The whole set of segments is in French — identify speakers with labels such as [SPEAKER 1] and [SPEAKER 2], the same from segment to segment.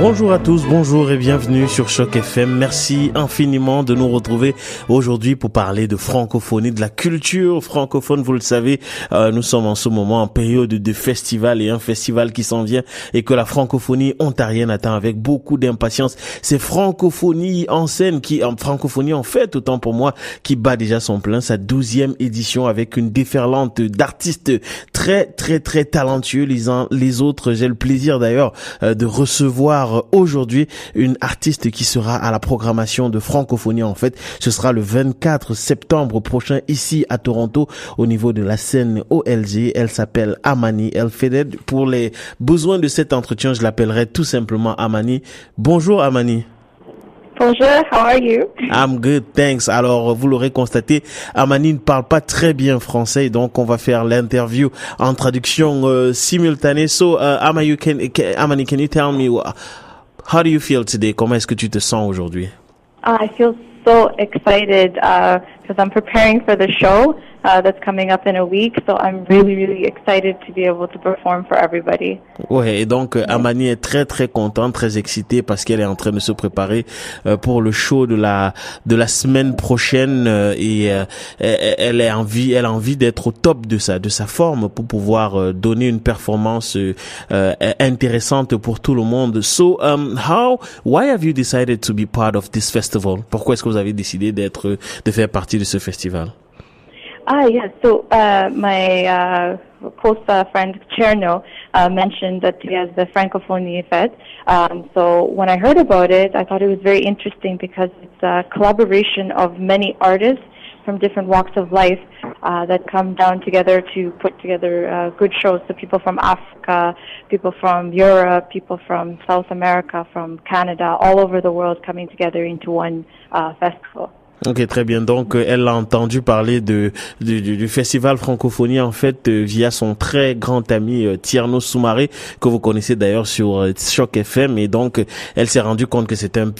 [SPEAKER 1] Bonjour à tous, bonjour et bienvenue sur Choc FM. Merci infiniment de nous retrouver aujourd'hui pour parler de francophonie, de la culture francophone. Vous le savez, euh, nous sommes en ce moment en période de festival et un festival qui s'en vient et que la francophonie ontarienne attend avec beaucoup d'impatience. C'est francophonie en scène qui, en francophonie en fait, autant pour moi, qui bat déjà son plein, sa douzième édition avec une déferlante d'artistes très, très, très talentueux. Les uns, les autres, j'ai le plaisir d'ailleurs euh, de recevoir aujourd'hui une artiste qui sera à la programmation de francophonie en fait. Ce sera le 24 septembre prochain ici à Toronto au niveau de la scène OLG. Elle s'appelle Amani Elfeded. Pour les besoins de cet entretien, je l'appellerai tout simplement Amani. Bonjour Amani.
[SPEAKER 2] Bonjour, how are you?
[SPEAKER 1] I'm good, thanks. Alors, vous l'aurez constaté, Amani ne parle pas très bien français, donc on va faire l'interview en traduction euh, simultanée. So, uh, Amani, can, Amani, can you tell me how do you feel today? Comment est-ce que tu te sens aujourd'hui?
[SPEAKER 2] I feel so excited because uh, I'm preparing for the show. Uh, that's coming up in a week. So I'm really, really excited to be able to perform for everybody.
[SPEAKER 1] Ouais, et donc euh, Amani est très, très contente, très excitée parce qu'elle est en train de se préparer euh, pour le show de la de la semaine prochaine euh, et euh, elle est envie, elle a envie d'être au top de sa de sa forme pour pouvoir euh, donner une performance intéressante pour tout le monde. So, um, how, why have you decided to be part of this festival? Pourquoi est-ce que vous avez décidé d'être de faire partie de ce festival?
[SPEAKER 2] Ah, yes. So uh, my uh, close uh, friend Cherno uh, mentioned that he has the Francophonie Fête. Um, so when I heard about it, I thought it was very interesting because it's a collaboration of many artists from different walks of life uh, that come down together to put together uh, good shows. So people from Africa, people from Europe, people from South America, from Canada, all over the world coming together into one uh, festival.
[SPEAKER 1] Ok, très bien. Donc, euh, elle a entendu parler de, du, festival francophonie en fait euh, via son très grand ami euh, Tierno Soumaré que vous connaissez d'ailleurs sur Choc FM et donc elle s'est rendue compte que c'est un,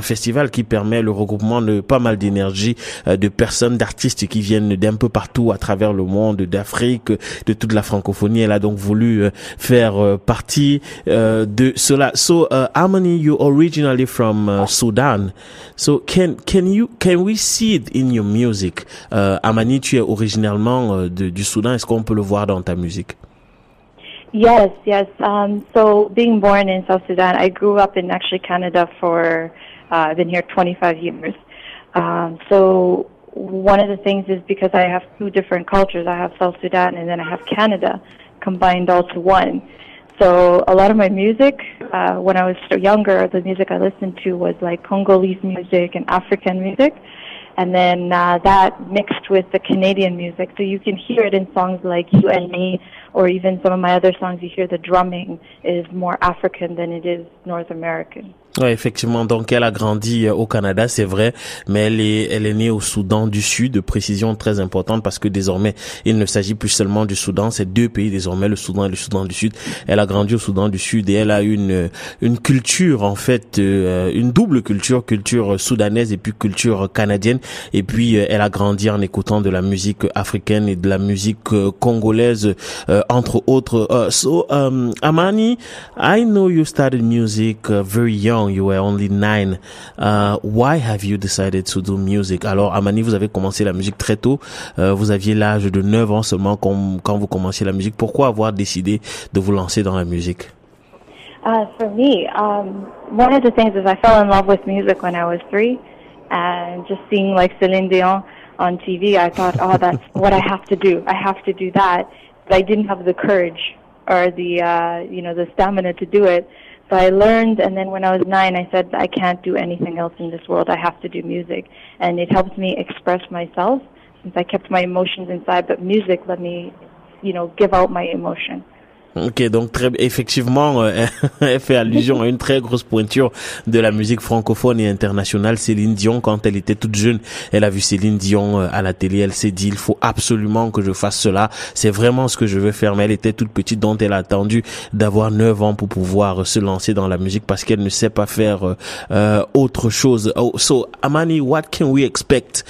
[SPEAKER 1] festival qui permet le regroupement de pas mal d'énergie de personnes, d'artistes qui viennent d'un peu partout à travers le monde, d'Afrique, de toute la francophonie. Elle a donc voulu faire partie de cela. So, uh, you originally from Sudan? So, can can you can we see it in your music? Uh, Amani, tu es originalement uh, de, du Soudan. Est-ce qu'on peut le voir dans ta musique?
[SPEAKER 2] Yes, yes. Um, so being born in South Sudan, I grew up in actually Canada for, uh, I've been here 25 years. Um, so one of the things is because I have two different cultures. I have South Sudan and then I have Canada combined all to one. So a lot of my music, uh, when I was younger, the music I listened to was like Congolese music and African music. And then uh, that mixed with the Canadian music. So you can hear it in songs like You and Me, or even some of my other songs, you hear the drumming is more African than it is North American.
[SPEAKER 1] Effectivement. Donc, elle a grandi euh, au Canada, c'est vrai, mais elle est, elle est née au Soudan du Sud. Précision très importante parce que désormais, il ne s'agit plus seulement du Soudan. C'est deux pays désormais, le Soudan et le Soudan du Sud. Elle a grandi au Soudan du Sud et elle a une, une culture en fait, euh, une double culture, culture soudanaise et puis culture canadienne. Et puis, euh, elle a grandi en écoutant de la musique africaine et de la musique congolaise, entre autres. so, um, Amani, I know you started music very young. You were only nine. Uh, why have you decided to do music? Alors, Amani, vous avez commencé la musique très tôt. Uh, vous aviez l'âge de 9 ans seulement quand, quand vous commenciez la musique. Pourquoi avoir décidé de vous lancer dans la musique?
[SPEAKER 2] Uh, for me, um, one of the things is I fell in love with music when I was three, and just seeing like Celine Dion on TV, I thought, oh, that's what I have to do. I have to do that. But I didn't have the courage or the, uh, you know, the stamina to do it. So I learned, and then when I was nine, I said, I can't do anything else in this world. I have to do music. And it helped me express myself since I kept my emotions inside, but music let me, you know, give out my emotion.
[SPEAKER 1] Ok, donc très effectivement, euh, elle fait allusion à une très grosse pointure de la musique francophone et internationale. Céline Dion, quand elle était toute jeune, elle a vu Céline Dion euh, à la télé. Elle s'est dit, il faut absolument que je fasse cela. C'est vraiment ce que je veux faire. Mais elle était toute petite, dont elle a attendu d'avoir 9 ans pour pouvoir se lancer dans la musique parce qu'elle ne sait pas faire euh, autre chose. Oh, so, Amani, what can we expect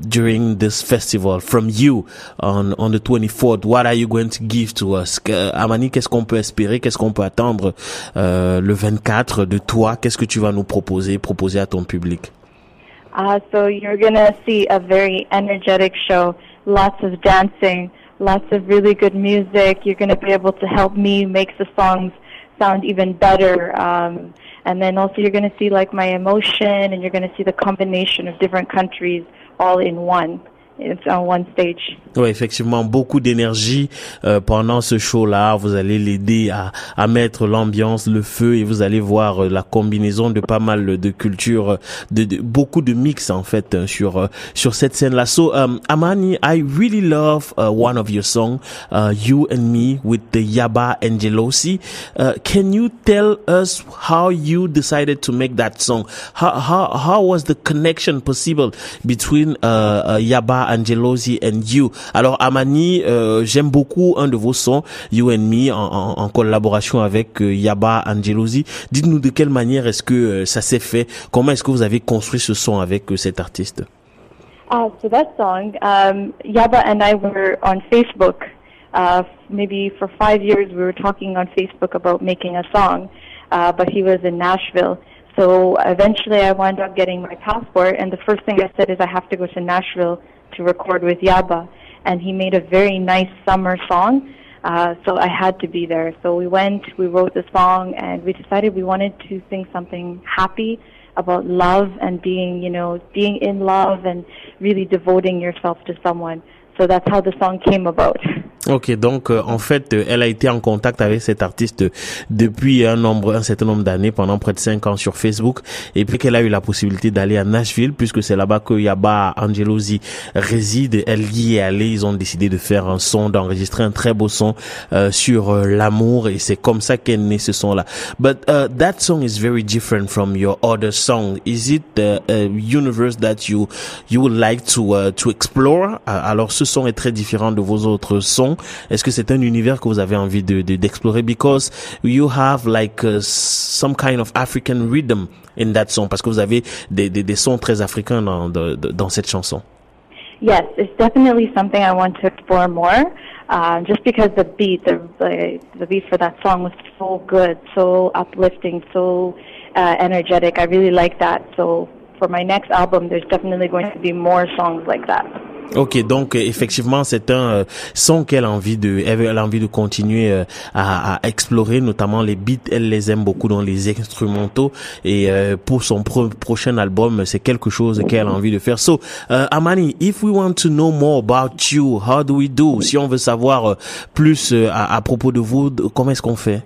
[SPEAKER 1] during this festival from you on, on the 24th? What are you going to give to us? Amani, qu'est-ce qu'on peut espérer? Qu'est-ce qu'on peut attendre euh, le 24 de toi? Qu'est-ce que tu vas nous proposer, proposer à ton public?
[SPEAKER 2] Uh, so you're going to see a very energetic show, lots of dancing, lots of really good music. You're going to be able to help me make the songs sound even better. Um, and then also you're going to see like my emotion and you're going to see the combination of different countries all in one. It's on one stage.
[SPEAKER 1] Oui, effectivement, beaucoup d'énergie euh, pendant ce show-là. Vous allez l'aider à, à mettre l'ambiance, le feu, et vous allez voir euh, la combinaison de pas mal de cultures, de, de beaucoup de mix en fait euh, sur euh, sur cette scène-là. So, um, Amani, I really love uh, one of your songs, uh, "You and Me" with the Yaba Angelosi. Uh, can you tell us how you decided to make that song? How how how was the connection possible between uh, Angelosi and You. Alors Amani, euh, j'aime beaucoup un de vos sons, You and Me, en, collaboration avec euh, Yaba Angelosi. Dites-nous de quelle manière est-ce que euh, ça s'est fait? Comment est-ce que vous avez construit ce son avec cet artiste?
[SPEAKER 2] Uh, so that song, um, Yaba and I were on Facebook. Uh, maybe for five years we were talking on Facebook about making a song, uh, but he was in Nashville. So eventually I wound up getting my passport, and the first thing I said is I have to go to Nashville to record with Yaba, and he made a very nice summer song. Uh, so I had to be there. So we went, we wrote the song, and we decided we wanted to sing something happy about love and being, you know, being in love and really devoting yourself to someone. So that's how the song came about.
[SPEAKER 1] Ok, donc euh, en fait, euh, elle a été en contact avec cet artiste depuis un nombre, un certain nombre d'années, pendant près de cinq ans sur Facebook, et puis qu'elle a eu la possibilité d'aller à Nashville, puisque c'est là-bas que Yaba Angelosi réside. Elle y est allée, ils ont décidé de faire un son, d'enregistrer un très beau son euh, sur euh, l'amour, et c'est comme ça qu'est né ce son-là. But uh, that song is very different from your other song. Is it the uh, universe that you you would like to uh, to explore? alors ce son est très différent de vos autres sons. Est-ce que c'est un univers que vous avez envie de d'explorer? Because you have like uh, some kind of African rhythm in that song parce que vous avez des des, des sons très africains dans de, dans cette chanson.
[SPEAKER 2] Yes, it's definitely something I want to explore more. Uh, just because the beat, the, the the beat for that song was so good, so uplifting, so uh, energetic. I really like that. So for my next album, there's definitely going to be more songs like that.
[SPEAKER 1] Ok, donc effectivement, c'est un euh, son qu'elle a envie de, elle a envie de continuer euh, à, à, explorer, notamment les beats. Elle les aime beaucoup dans les instrumentaux et euh, pour son prochain album, c'est quelque chose qu'elle a envie de faire. So, Amani, if we want to know more about you, how do we do? Si on veut savoir plus à, à propos de vous, comment est-ce qu'on fait?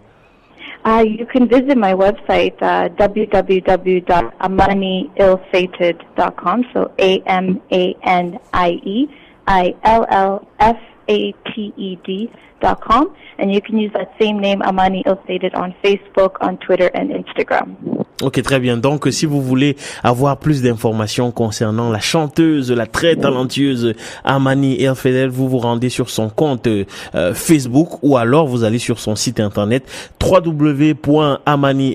[SPEAKER 2] Uh, you can visit my website, uh, www.amaniillfated.com. So A M A N I E I L L F A T E D dot com, and you can use that same name, Amani Ill Fated, on Facebook, on Twitter, and Instagram.
[SPEAKER 1] Ok, très bien. Donc, si vous voulez avoir plus d'informations concernant la chanteuse, la très talentueuse Amani Elfedel, vous vous rendez sur son compte euh, Facebook ou alors vous allez sur son site internet www.amani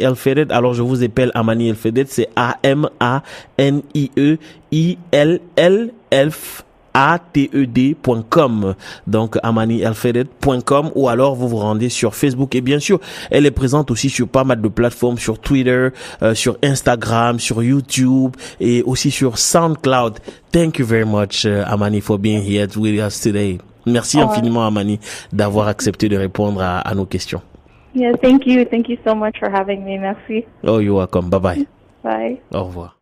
[SPEAKER 1] Alors, je vous appelle Amani Elfedel, c'est A-M-A-N-I-E-I-L-L-F ated.com donc amanialfedet.com ou alors vous vous rendez sur Facebook. Et bien sûr elle est présente aussi sur pas mal de plateformes sur Twitter euh, sur Instagram sur YouTube et aussi sur SoundCloud. Thank you very much uh, Amani for being here with us today. Merci infiniment Amani d'avoir accepté de répondre à, à nos questions.
[SPEAKER 2] Yeah thank you. Thank you so much for having me. Merci.
[SPEAKER 1] Oh you're welcome. Bye bye
[SPEAKER 2] bye.
[SPEAKER 1] Au revoir